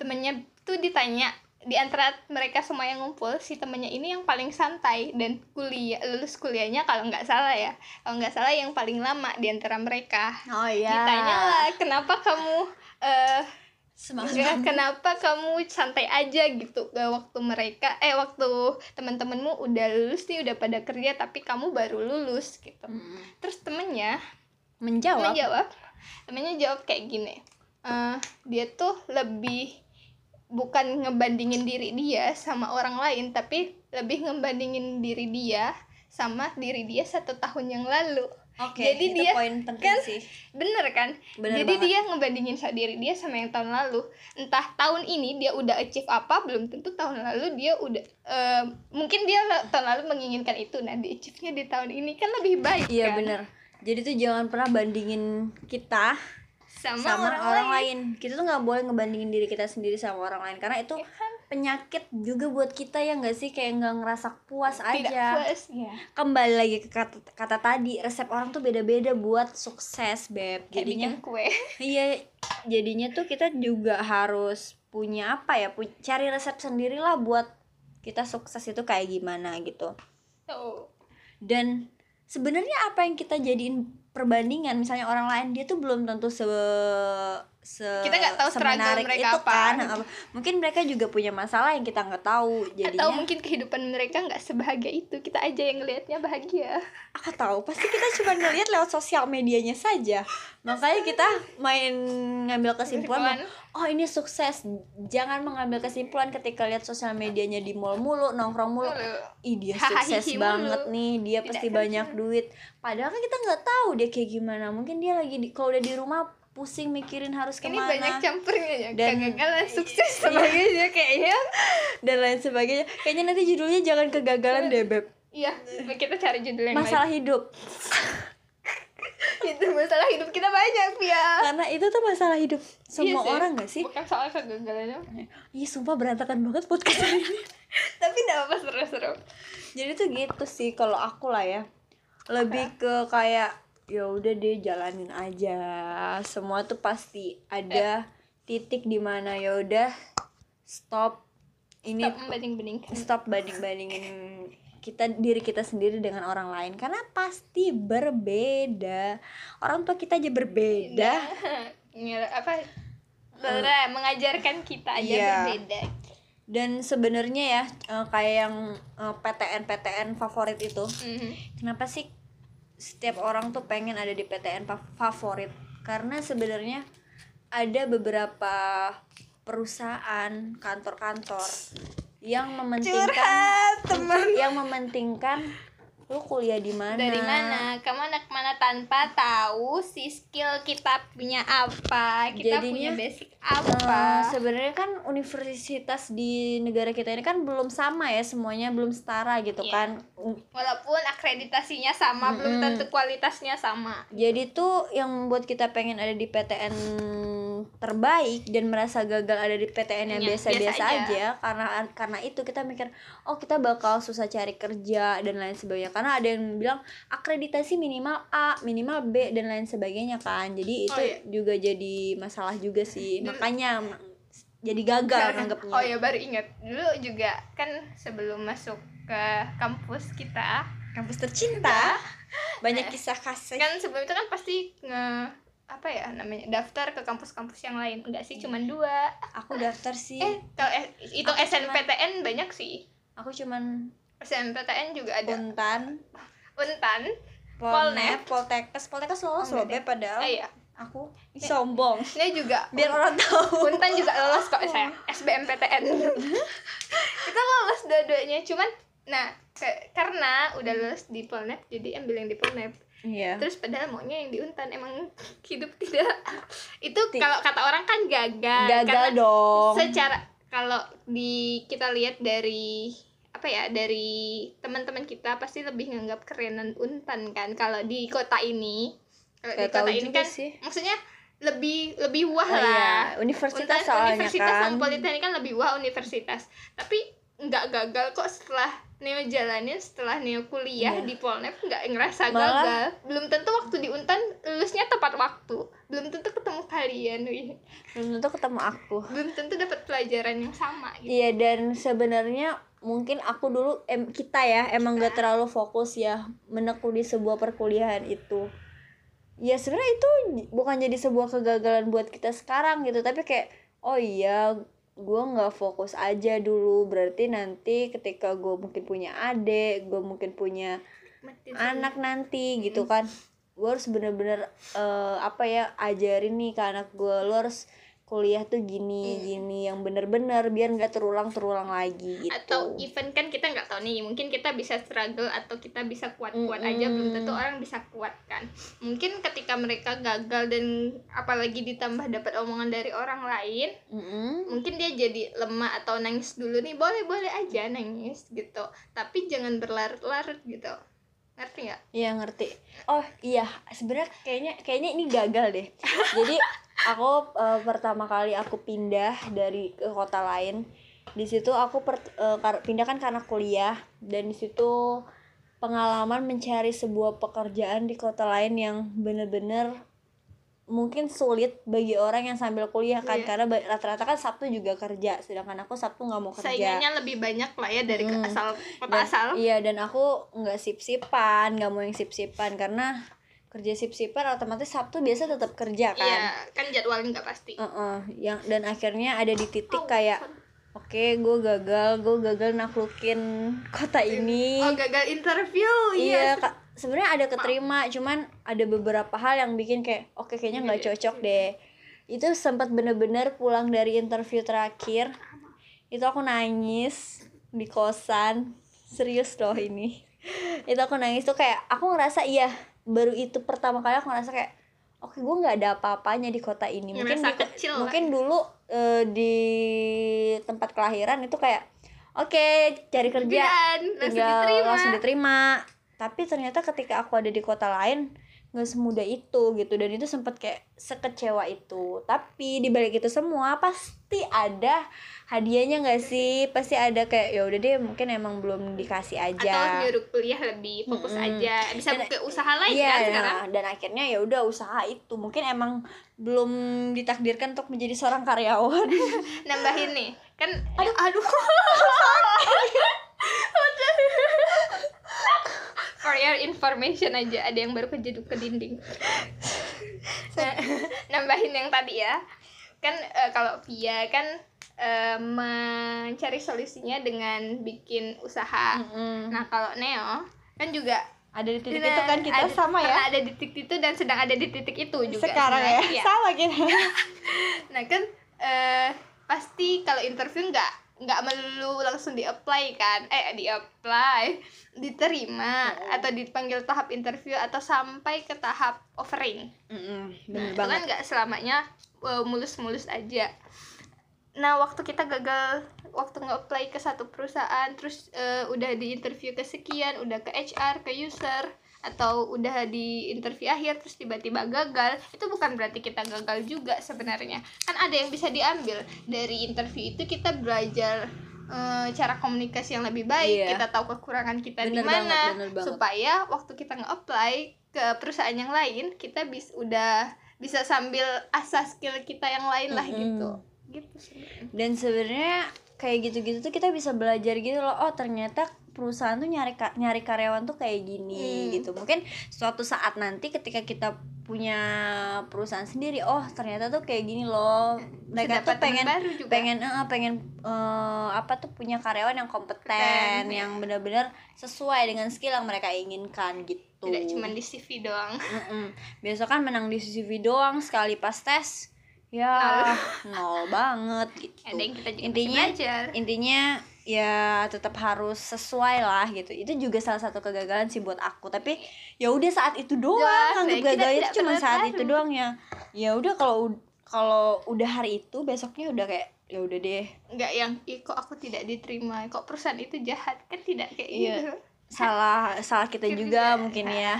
Speaker 2: temennya tuh ditanya di antara mereka semua yang ngumpul si temennya ini yang paling santai dan kuliah lulus kuliahnya kalau nggak salah ya. Kalau nggak salah yang paling lama di antara mereka.
Speaker 1: Oh iya.
Speaker 2: Ditanya lah kenapa kamu eh
Speaker 1: semangat.
Speaker 2: kenapa kamu santai aja gitu? Gak waktu mereka eh waktu teman-temanmu udah lulus nih udah pada kerja tapi kamu baru lulus gitu.
Speaker 1: Mm.
Speaker 2: terus temennya
Speaker 1: menjawab.
Speaker 2: Temennya jawab temennya jawab kayak gini. Eh dia tuh lebih bukan ngebandingin diri dia sama orang lain tapi lebih ngebandingin diri dia sama diri dia satu tahun yang lalu.
Speaker 1: Oke,
Speaker 2: Jadi
Speaker 1: itu
Speaker 2: dia
Speaker 1: poin penting
Speaker 2: kan
Speaker 1: sih.
Speaker 2: bener kan?
Speaker 1: Bener
Speaker 2: jadi
Speaker 1: banget.
Speaker 2: dia ngebandingin sa- diri dia sama yang tahun lalu. Entah tahun ini dia udah achieve apa belum tentu tahun lalu dia udah eh, mungkin dia la- tahun lalu menginginkan itu. Nah di achieve nya di tahun ini kan lebih baik
Speaker 1: Iya
Speaker 2: kan?
Speaker 1: bener. Jadi tuh jangan pernah bandingin kita
Speaker 2: sama,
Speaker 1: sama,
Speaker 2: orang,
Speaker 1: orang,
Speaker 2: lain,
Speaker 1: lain. Kita tuh nggak boleh ngebandingin diri kita sendiri sama orang lain karena itu
Speaker 2: Ya kan?
Speaker 1: penyakit juga buat kita ya nggak sih kayak nggak ngerasa puas
Speaker 2: tidak
Speaker 1: aja.
Speaker 2: puas ya
Speaker 1: Kembali lagi ke kata, kata tadi resep orang tuh beda-beda buat sukses beb. Jadinya
Speaker 2: kue
Speaker 1: iya jadinya tuh kita juga harus punya apa ya pu- cari resep sendirilah buat kita sukses itu kayak gimana gitu.
Speaker 2: tuh
Speaker 1: dan sebenarnya apa yang kita jadiin perbandingan? Misalnya orang lain dia tuh belum tentu se se
Speaker 2: Kita nggak tahu
Speaker 1: semenarik
Speaker 2: mereka
Speaker 1: itu
Speaker 2: apa.
Speaker 1: kan mungkin mereka juga punya masalah yang kita nggak tahu
Speaker 2: atau
Speaker 1: jadinya
Speaker 2: mungkin kehidupan mereka nggak sebahagia itu kita aja yang ngelihatnya bahagia.
Speaker 1: Apa tahu pasti kita cuma ngelihat lewat sosial medianya saja. Makanya kita main ngambil kesimpulan oh ini sukses. Jangan mengambil kesimpulan ketika lihat sosial medianya di mall mulu nongkrong mulu. Ih dia sukses
Speaker 2: mulu.
Speaker 1: banget nih dia
Speaker 2: Tidak
Speaker 1: pasti
Speaker 2: kerja.
Speaker 1: banyak duit. Padahal kan kita nggak tahu dia kayak gimana. Mungkin dia lagi di kalau udah di rumah pusing mikirin harus
Speaker 2: ini
Speaker 1: ke mana.
Speaker 2: banyak campurnya ya
Speaker 1: Dan-
Speaker 2: kegagalan sukses sebagainya kayaknya
Speaker 1: dan lain sebagainya. Kayaknya nanti judulnya jangan kegagalan deh beb.
Speaker 2: Iya kita cari judul yang
Speaker 1: masalah hidup.
Speaker 2: Lain itu masalah hidup kita banyak ya
Speaker 1: karena itu tuh masalah hidup semua
Speaker 2: sih.
Speaker 1: orang gak sih?
Speaker 2: Bukan soal kegagalannya.
Speaker 1: Iya sumpah berantakan banget podcast hari ini.
Speaker 2: Tapi tidak apa seru-seru.
Speaker 1: Jadi tuh gitu sih kalau aku lah ya. Lebih ke kayak ya udah deh jalanin aja semua tuh pasti ada titik di mana ya udah stop ini
Speaker 2: Stop membanding-bandingkan.
Speaker 1: stop banding bandingin kita diri kita sendiri dengan orang lain karena pasti berbeda orang tua kita aja berbeda
Speaker 2: Ngira- apa Laura mengajarkan kita aja
Speaker 1: Iya.
Speaker 2: berbeda.
Speaker 1: dan sebenarnya ya eh, kayak yang eh, PTN PTN favorit itu
Speaker 2: Mhm.
Speaker 1: kenapa sih setiap orang tuh pengen ada di PTN fa- favorit karena sebenarnya ada beberapa perusahaan kantor-kantor yang mementingkan
Speaker 2: teman.
Speaker 1: yang mementingkan lu kuliah di mana
Speaker 2: Dari mana? Kamu anak mana tanpa tahu si skill kita punya apa, kita punya
Speaker 1: Jadinya,
Speaker 2: basic
Speaker 1: Eh,
Speaker 2: apa.
Speaker 1: sebenarnya kan universitas di negara kita ini kan belum sama ya semuanya belum setara gitu
Speaker 2: Iya.
Speaker 1: kan
Speaker 2: Walaupun akreditasinya sama, belum
Speaker 1: Mm-mm.
Speaker 2: tentu kualitasnya sama.
Speaker 1: jadi tuh yang membuat kita pengen ada di PTN terbaik dan merasa gagal ada di PTN yang
Speaker 2: Iya,
Speaker 1: biasa-biasa
Speaker 2: biasa aja.
Speaker 1: aja. karena karena itu kita mikir oh kita bakal susah cari kerja dan lain sebagainya. Karena ada yang bilang akreditasi minimal A minimal B dan lain sebagainya kan. Jadi itu
Speaker 2: Oh, iya.
Speaker 1: juga jadi masalah juga sih.
Speaker 2: Dulu-
Speaker 1: makanya ma- jadi gagal anggapnya.
Speaker 2: Oh ya baru ingat. Dulu juga kan sebelum masuk ke kampus kita.
Speaker 1: Kampus tercinta. Banyak
Speaker 2: Nah,
Speaker 1: kisah kasih
Speaker 2: kan sebelum itu kan pasti nge apa ya namanya daftar ke kampus-kampus yang lain. Enggak sih cuman dua.
Speaker 1: Aku daftar sih.
Speaker 2: Eh kalau eh, itu SNPTN banyak sih.
Speaker 1: Aku cuman
Speaker 2: SNPTN juga ada.
Speaker 1: Untan.
Speaker 2: Untan.
Speaker 1: Polnet, Poltekkes, Poltekkes lolos
Speaker 2: Oh,
Speaker 1: loh Beb, padahal
Speaker 2: eh, iya.
Speaker 1: aku Ih, sombong.
Speaker 2: ini juga
Speaker 1: Biar orang tahu.
Speaker 2: Untan juga lolos kok saya. SBMPTN kita lolos dua-duanya cuman nah ke- karena udah lulus di Polnet jadi ambil yang di Polnet
Speaker 1: Iya.
Speaker 2: terus padahal maunya yang di Untan emang hidup tidak itu kalau kata orang kan gagal
Speaker 1: Gagal
Speaker 2: karena
Speaker 1: dong.
Speaker 2: secara kalau di kita lihat dari apa ya dari teman-teman kita pasti lebih nganggap kerenan Untan kan kalau di kota ini kalau di kota ini kan
Speaker 1: sih.
Speaker 2: maksudnya lebih lebih wah
Speaker 1: Oh,
Speaker 2: lah
Speaker 1: iya. Universitas
Speaker 2: Untan-
Speaker 1: soalnya
Speaker 2: universitas
Speaker 1: kan.
Speaker 2: Politeknik kan lebih wah universitas tapi nggak gagal kok setelah Neo jalanin setelah Neo kuliah
Speaker 1: Iya.
Speaker 2: di Polnet nggak ngerasa
Speaker 1: Malah-
Speaker 2: gagal belum tentu waktu di Untan lulusnya tepat waktu belum tentu ketemu kalian wih.
Speaker 1: Belum tentu ketemu aku.
Speaker 2: belum tentu dapat pelajaran yang sama gitu
Speaker 1: Iya dan sebenarnya mungkin aku dulu em, kita ya emang gak terlalu fokus ya menekuni sebuah perkuliahan itu. Ya sebenarnya itu bukan jadi sebuah kegagalan buat kita sekarang gitu tapi kayak oh iya gue nggak fokus aja dulu. Berarti nanti ketika gue mungkin punya adik gue mungkin punya
Speaker 2: Mati sih.
Speaker 1: anak nanti gitu kan gue harus bener-bener eh, apa ya ajarin nih ke anak gue lo harus kuliah tuh gini gini yang bener-bener biar nggak terulang terulang lagi gitu
Speaker 2: atau event kan kita nggak tahu nih mungkin kita bisa struggle atau kita bisa kuat-kuat
Speaker 1: Mm-mm.
Speaker 2: aja belum tentu orang bisa kuat kan mungkin ketika mereka gagal dan apalagi ditambah dapat omongan dari orang lain
Speaker 1: Mm-mm.
Speaker 2: mungkin dia jadi lemah atau nangis dulu nih boleh boleh aja nangis gitu tapi jangan berlarut-larut gitu ngerti nggak
Speaker 1: Iya ngerti. Oh iya, sebenarnya kayaknya kayaknya ini gagal deh. Jadi aku eh, pertama kali aku pindah dari ke kota lain. Di situ aku per, eh, kar- pindah kan karena kuliah dan di situ pengalaman mencari sebuah pekerjaan di kota lain yang bener-bener mungkin sulit bagi orang yang sambil kuliah kan
Speaker 2: Iya.
Speaker 1: karena rata-rata kan Sabtu juga kerja sedangkan aku Sabtu nggak mau kerja
Speaker 2: saingannya lebih banyak lah ya dari
Speaker 1: Hmm.
Speaker 2: asal kota
Speaker 1: dan,
Speaker 2: asal
Speaker 1: iya dan aku nggak sip-sipan nggak mau yang sip-sipan karena kerja sip-sipan otomatis Sabtu biasa tetap kerja kan?
Speaker 2: Iya kan jadwalnya nggak pasti.
Speaker 1: Heeh, yang dan akhirnya ada di titik
Speaker 2: Oh,
Speaker 1: kayak oke gue gagal gue gagal naklukin kota ini.
Speaker 2: Oh gagal interview
Speaker 1: iya.
Speaker 2: Iya
Speaker 1: kak. Sebenarnya ada keterima cuman ada beberapa hal yang bikin kayak oke kayaknya nggak
Speaker 2: Iya.
Speaker 1: cocok deh. Itu sempat bener-bener pulang dari interview terakhir. Itu aku nangis di kosan. Serius loh ini. Itu aku nangis tuh kayak aku ngerasa iya baru itu pertama kali aku ngerasa kayak oke gue nggak ada apa-apanya di kota ini. Mungkin di-
Speaker 2: kecil lah.
Speaker 1: mungkin dulu eh, di tempat kelahiran itu kayak oke cari kerja.
Speaker 2: Langsung
Speaker 1: tinggal
Speaker 2: diterima.
Speaker 1: langsung diterima. Tapi ternyata ketika aku ada di kota lain nggak semudah itu gitu. Dan itu sempat kayak sekecewa itu. Tapi di balik itu semua pasti ada hadiahnya nggak sih? Pasti ada kayak ya udah deh mungkin emang belum dikasih aja.
Speaker 2: Atau nyuruh kuliah lebih fokus
Speaker 1: Mm-mm.
Speaker 2: aja. Bisa
Speaker 1: Dan-
Speaker 2: buka usaha lain
Speaker 1: Iya,
Speaker 2: kan sekarang?
Speaker 1: dan akhirnya ya udah usaha itu. Mungkin emang belum ditakdirkan untuk menjadi seorang karyawan.
Speaker 2: Nambahin nih kan aduh. Aduh for your information aja ada yang baru kejeduk ke dinding Nah, nambahin yang tadi ya kan eh, kalau Via kan eh, mencari solusinya dengan bikin usaha
Speaker 1: Mm-mm.
Speaker 2: nah kalau Neo kan juga
Speaker 1: ada di titik
Speaker 2: Nah,
Speaker 1: itu kan kita
Speaker 2: ada-
Speaker 1: sama ya
Speaker 2: ada di titik itu dan sedang ada di titik itu juga
Speaker 1: sekarang ya
Speaker 2: sebenarnya. Iya.
Speaker 1: sama kita
Speaker 2: Nah kan eh pasti kalau interview nggak nggak melulu langsung di apply kan? Eh di apply diterima atau dipanggil tahap interview atau sampai ke tahap offering. Nah,
Speaker 1: bener banget
Speaker 2: kan nggak selamanya eh, mulus-mulus aja. Nah waktu kita gagal waktu nge-apply ke satu perusahaan terus eh, udah di interview ke sekian udah ke HR ke user atau udah di interview akhir terus tiba-tiba gagal itu bukan berarti kita gagal juga sebenarnya. Kan ada yang bisa diambil. Dari interview itu kita belajar eh, cara komunikasi yang lebih baik
Speaker 1: Iya.
Speaker 2: kita tahu kekurangan kita di mana supaya waktu kita nge-apply ke perusahaan yang lain kita bis udah bisa sambil asah skill kita yang lain lah
Speaker 1: Mm-mm.
Speaker 2: gitu. Gitu sebenarnya
Speaker 1: dan sebenarnya kayak gitu-gitu tuh kita bisa belajar gitu loh oh ternyata perusahaan tuh nyari nyari karyawan tuh kayak gini
Speaker 2: Hmm.
Speaker 1: gitu mungkin suatu saat nanti ketika kita punya perusahaan sendiri oh ternyata tuh kayak gini loh mereka
Speaker 2: Bisa
Speaker 1: tuh pengen
Speaker 2: baru juga.
Speaker 1: pengen eh, pengen eh, apa tuh punya karyawan yang kompeten
Speaker 2: ya.
Speaker 1: yang benar-benar sesuai dengan skill yang mereka inginkan gitu
Speaker 2: tidak cuma di CV doang
Speaker 1: Mm-mm. Biasa kan menang di CCTV doang sekali pas tes ya nol, banget gitu.
Speaker 2: ada yang kita juga
Speaker 1: Intinya-
Speaker 2: belajar
Speaker 1: Intinya ya tetap harus sesuai lah gitu. Itu juga salah satu kegagalan sih buat aku. Tapi ya udah saat itu doang.
Speaker 2: Doang,
Speaker 1: Anggap gagal itu cuma saat itu doang ya. Ya udah kalau kalau udah hari itu besoknya udah kayak ya udah deh
Speaker 2: nggak yang kok aku tidak diterima kok perusahaan itu jahat kan tidak kayak
Speaker 1: Iya.
Speaker 2: gitu
Speaker 1: salah salah kita juga
Speaker 2: juga.
Speaker 1: mungkin ya.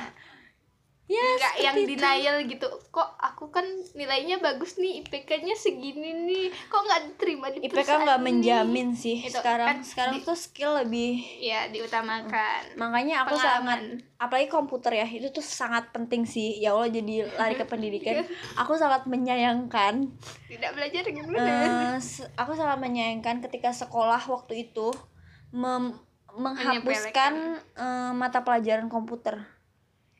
Speaker 1: Ya
Speaker 2: nggak yang
Speaker 1: itu.
Speaker 2: denial gitu. Kok aku kan nilainya bagus nih IPK-nya segini nih. Kok nggak diterima di
Speaker 1: IPK nggak menjamin sih.
Speaker 2: Itu
Speaker 1: sekarang
Speaker 2: kan
Speaker 1: sekarang
Speaker 2: di-
Speaker 1: tuh skill lebih
Speaker 2: ya diutamakan.
Speaker 1: Makanya aku
Speaker 2: Pengalaman.
Speaker 1: sangat apalagi komputer ya itu tuh sangat penting sih. Ya Allah jadi lari ke pendidikan. Aku sangat menyayangkan.
Speaker 2: Tidak belajar gimana
Speaker 1: eh, se- aku sangat menyayangkan ketika sekolah waktu itu mem- menghapuskan eh, mata pelajaran komputer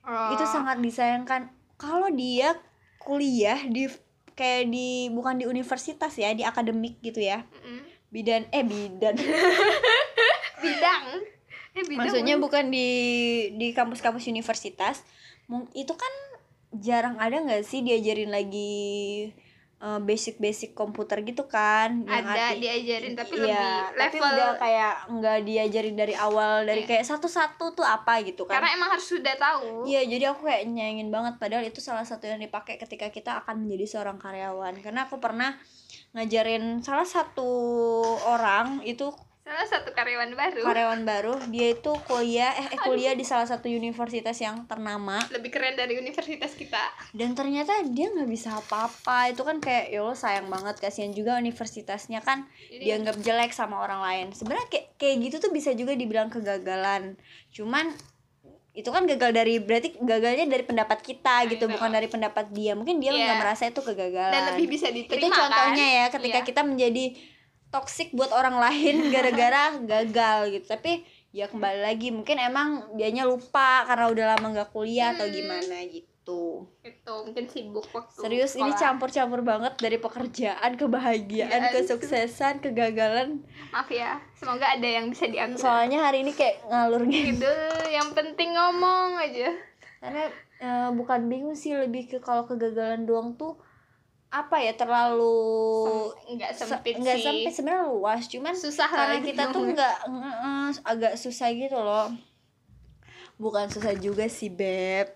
Speaker 2: Oh.
Speaker 1: itu sangat disayangkan. Kalau dia kuliah di kayak di bukan di universitas ya di akademik gitu ya. Bidan eh bidan.
Speaker 2: Bidang. Eh bidang
Speaker 1: maksudnya bukan di di kampus-kampus universitas. Itu kan jarang ada nggak sih diajarin lagi basic-basic komputer gitu kan yang
Speaker 2: ada
Speaker 1: arti-
Speaker 2: diajarin tapi
Speaker 1: iya,
Speaker 2: lebih
Speaker 1: tapi
Speaker 2: level
Speaker 1: nggak kayak nggak diajarin dari awal dari
Speaker 2: Iya.
Speaker 1: kayak satu-satu tuh apa gitu kan
Speaker 2: karena emang harus sudah tahu
Speaker 1: Iya, jadi aku kayak nyayangin banget padahal itu salah satu yang dipakai ketika kita akan menjadi seorang karyawan. Karena aku pernah ngajarin salah satu orang itu
Speaker 2: salah satu karyawan baru
Speaker 1: karyawan baru, dia itu kuliah eh, eh, kuliah di salah satu universitas yang ternama
Speaker 2: lebih keren dari universitas kita
Speaker 1: dan ternyata dia nggak bisa apa-apa. Itu kan kayak ya sayang banget kasihan juga universitasnya kan
Speaker 2: Jadi-
Speaker 1: dianggap jelek sama orang lain. Sebenarnya kayak kayak gitu tuh bisa juga dibilang kegagalan. Cuman itu kan gagal dari berarti gagalnya dari pendapat kita
Speaker 2: Nah,
Speaker 1: gitu
Speaker 2: itu.
Speaker 1: bukan dari pendapat dia mungkin dia
Speaker 2: Iya.
Speaker 1: nggak merasa itu kegagalan
Speaker 2: dan lebih bisa
Speaker 1: itu
Speaker 2: diterima
Speaker 1: contohnya
Speaker 2: kan?
Speaker 1: ya ketika
Speaker 2: Iya.
Speaker 1: kita menjadi toksik buat orang lain gara-gara gagal gitu tapi ya kembali lagi mungkin emang dianya lupa karena udah lama nggak kuliah atau
Speaker 2: Hmm.
Speaker 1: gimana gitu
Speaker 2: itu mungkin sibuk waktu
Speaker 1: serius ini
Speaker 2: sekolah.
Speaker 1: campur-campur banget dari pekerjaan kebahagiaan
Speaker 2: Iya.
Speaker 1: kesuksesan kegagalan
Speaker 2: maaf ya semoga ada yang bisa diambil
Speaker 1: soalnya hari ini kayak ngalur gitu
Speaker 2: gitu yang penting ngomong aja
Speaker 1: karena eh, bukan bingung sih lebih ke kalau kegagalan doang tuh apa ya terlalu
Speaker 2: Sem- nggak
Speaker 1: se-
Speaker 2: sempit
Speaker 1: nggak
Speaker 2: sih.
Speaker 1: sempit sebenarnya luas cuman
Speaker 2: susah
Speaker 1: karena
Speaker 2: lah
Speaker 1: kita tuh nggak agak susah gitu loh. Bukan susah juga sih beb.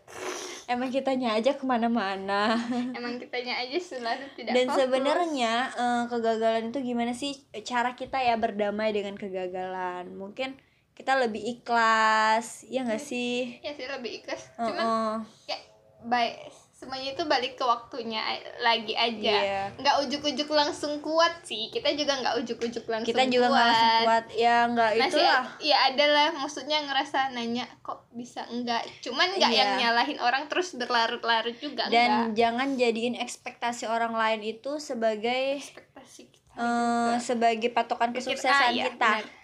Speaker 1: Emang kitanya aja ke mana-mana.
Speaker 2: Emang kitanya aja selalu tidak
Speaker 1: dan
Speaker 2: fokus.
Speaker 1: sebenarnya eh, kegagalan itu gimana sih cara kita ya berdamai dengan kegagalan? Mungkin kita lebih ikhlas ya nggak sih?
Speaker 2: Ya sih lebih ikhlas.
Speaker 1: Heeh.
Speaker 2: cuman ya baik semuanya itu balik ke waktunya a- lagi aja. Nggak ujuk-ujuk langsung kuat sih. Kita juga nggak ujuk-ujuk langsung
Speaker 1: kita juga nggak langsung kuat. ya nggak
Speaker 2: Masih
Speaker 1: itulah.
Speaker 2: ya ada lah maksudnya ngerasa nanya kok bisa enggak cuman nggak
Speaker 1: Iya.
Speaker 2: yang nyalahin orang terus berlarut-larut juga enggak
Speaker 1: dan jangan jadiin ekspektasi orang lain itu sebagai
Speaker 2: ekspektasi kita
Speaker 1: eh,
Speaker 2: juga.
Speaker 1: sebagai patokan kesuksesan
Speaker 2: ah, iya,
Speaker 1: kita.
Speaker 2: benar.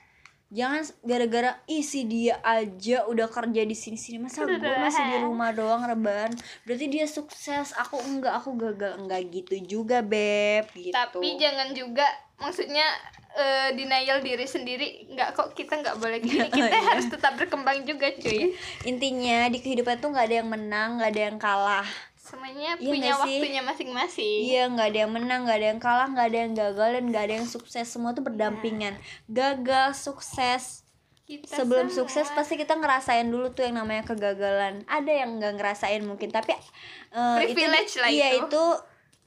Speaker 1: Jangan gara-gara ih si dia aja udah kerja di sini-sini masa gue masih di rumah doang rebahan? Berarti dia sukses aku enggak aku gagal. Enggak gitu juga beb gitu.
Speaker 2: Tapi jangan juga maksudnya eh, denial diri sendiri nggak kok kita nggak boleh gini. Kita
Speaker 1: Iya.
Speaker 2: harus tetap berkembang juga cuy.
Speaker 1: Intinya di kehidupan tuh nggak ada yang menang nggak ada yang kalah
Speaker 2: semuanya
Speaker 1: Iya
Speaker 2: punya waktunya masing-masing
Speaker 1: Iya nggak ada yang menang, nggak ada yang kalah, nggak ada yang gagal dan nggak ada yang sukses. Semua tuh berdampingan. Gagal, sukses.
Speaker 2: Kita
Speaker 1: Sebelum
Speaker 2: semua-
Speaker 1: sukses pasti kita ngerasain dulu tuh yang namanya kegagalan. Ada yang nggak ngerasain mungkin, tapi eh,
Speaker 2: Privilege lah
Speaker 1: iya
Speaker 2: itu.
Speaker 1: itu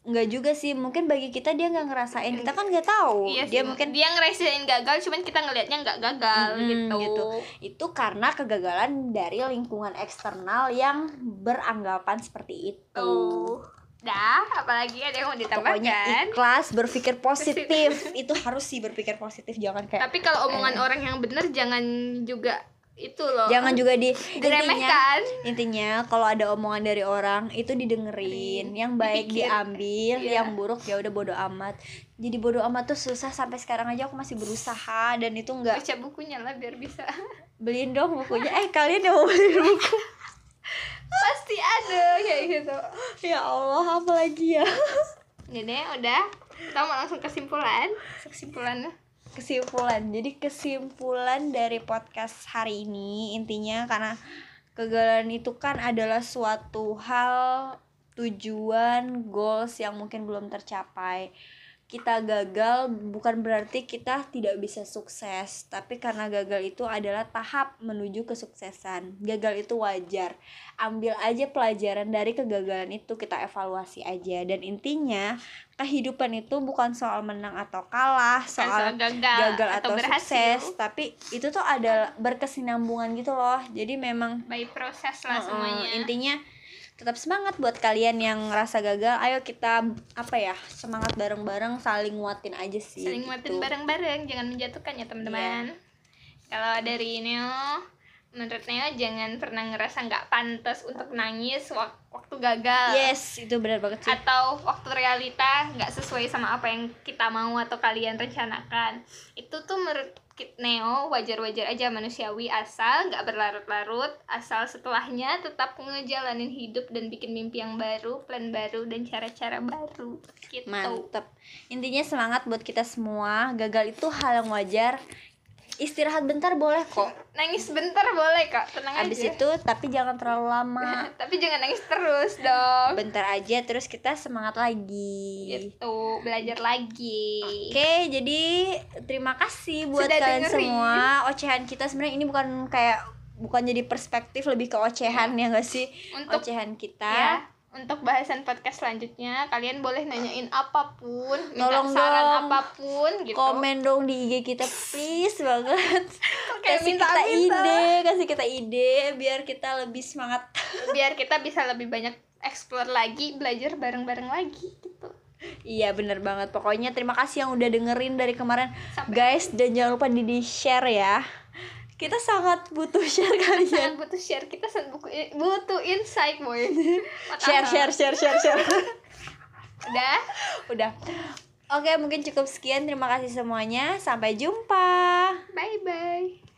Speaker 1: nggak juga sih. Mungkin bagi kita dia nggak ngerasain. Kita kan nggak tahu.
Speaker 2: iya
Speaker 1: dia
Speaker 2: sih,
Speaker 1: mungkin
Speaker 2: dia ngerasain gagal cuman kita ngelihatnya nggak gagal
Speaker 1: Mm-mm,
Speaker 2: gitu.
Speaker 1: gitu. itu karena kegagalan dari lingkungan eksternal yang beranggapan seperti itu.
Speaker 2: Tuh. Dah, apalagi ada yang mau
Speaker 1: Pokoknya
Speaker 2: ditambahkan?
Speaker 1: ikhlas, berpikir positif. itu harus sih berpikir positif, jangan kayak
Speaker 2: Tapi kalau omongan orang yang bener jangan juga itu loh.
Speaker 1: jangan juga di intinya
Speaker 2: diremehkan.
Speaker 1: intinya kalau ada omongan dari orang itu didengerin yang baik
Speaker 2: Dipikir.
Speaker 1: diambil
Speaker 2: Iya.
Speaker 1: yang buruk ya udah bodo amat jadi bodo amat tuh susah sampai sekarang aja aku masih berusaha dan itu enggak
Speaker 2: Baca bukunya lah biar bisa.
Speaker 1: beliin dong bukunya eh kalian yang mau beli buku
Speaker 2: Pasti ada kayak gitu.
Speaker 1: ya Allah apa lagi ya
Speaker 2: Ini deh, udah. Kita mau langsung kesimpulan. Kesimpulannya.
Speaker 1: Kesimpulan. Jadi kesimpulan dari podcast hari ini intinya karena kegagalan itu kan adalah suatu hal tujuan goals yang mungkin belum tercapai kita gagal bukan berarti kita tidak bisa sukses. Tapi karena gagal itu adalah tahap menuju kesuksesan. Gagal itu wajar. Ambil aja pelajaran dari kegagalan itu kita evaluasi aja. Dan intinya kehidupan itu bukan soal menang atau kalah soal
Speaker 2: soal gagal,
Speaker 1: gagal atau,
Speaker 2: berhasil.
Speaker 1: sukses. Tapi itu tuh ada berkesinambungan gitu loh. Jadi memang
Speaker 2: By proses lah
Speaker 1: uh-uh,
Speaker 2: semuanya.
Speaker 1: intinya tetap semangat buat kalian yang ngerasa gagal ayo kita apa ya semangat bareng-bareng saling nguatin aja sih
Speaker 2: Saling
Speaker 1: gitu.
Speaker 2: nguatin bareng-bareng, jangan menjatuhkan ya teman-teman. Kalau dari Neo, menurut Neo jangan pernah ngerasa nggak pantas untuk nangis wak- waktu gagal.
Speaker 1: yes itu benar banget sih
Speaker 2: atau waktu realita nggak sesuai sama apa yang kita mau atau kalian rencanakan itu tuh menurut Neo wajar-wajar aja manusiawi asal nggak berlarut-larut asal setelahnya tetap ngejalanin hidup dan bikin mimpi yang baru plan baru dan cara-cara baru. Gitu.
Speaker 1: Mantep. Intinya semangat buat kita semua. Gagal itu hal yang wajar istirahat bentar boleh kok
Speaker 2: nangis bentar boleh kak tenang
Speaker 1: abis
Speaker 2: aja
Speaker 1: itu tapi jangan terlalu lama
Speaker 2: tapi jangan nangis terus dong
Speaker 1: bentar aja terus kita semangat lagi
Speaker 2: gitu belajar lagi
Speaker 1: Oke, jadi terima kasih buat
Speaker 2: Sudah
Speaker 1: kalian
Speaker 2: dengerin.
Speaker 1: semua. Ocehan kita sebenarnya ini bukan kayak bukan jadi perspektif lebih ke ocehan ya gak sih?
Speaker 2: untuk
Speaker 1: Ocehan kita.
Speaker 2: ya untuk bahasan podcast selanjutnya kalian boleh nanyain apa pun minta
Speaker 1: Tolong
Speaker 2: saran
Speaker 1: dong.
Speaker 2: apa pun gitu
Speaker 1: Komen dong di IG kita please banget. kasih kita
Speaker 2: minta-minta.
Speaker 1: ide, kasih kita ide biar kita lebih semangat.
Speaker 2: biar kita bisa lebih banyak explore lagi belajar bareng-bareng lagi gitu
Speaker 1: iya, bener banget. Pokoknya terima kasih yang udah dengerin dari kemarin.
Speaker 2: Sampai-
Speaker 1: Guys, dan jangan lupa di share ya. Kita sangat butuh share kalian.
Speaker 2: sangat butuh share kita sangat buku butuh insight boy
Speaker 1: Share, share, share, share, share.
Speaker 2: udah
Speaker 1: Udah. Oke, mungkin cukup sekian. Terima kasih semuanya. Sampai jumpa.
Speaker 2: bye bye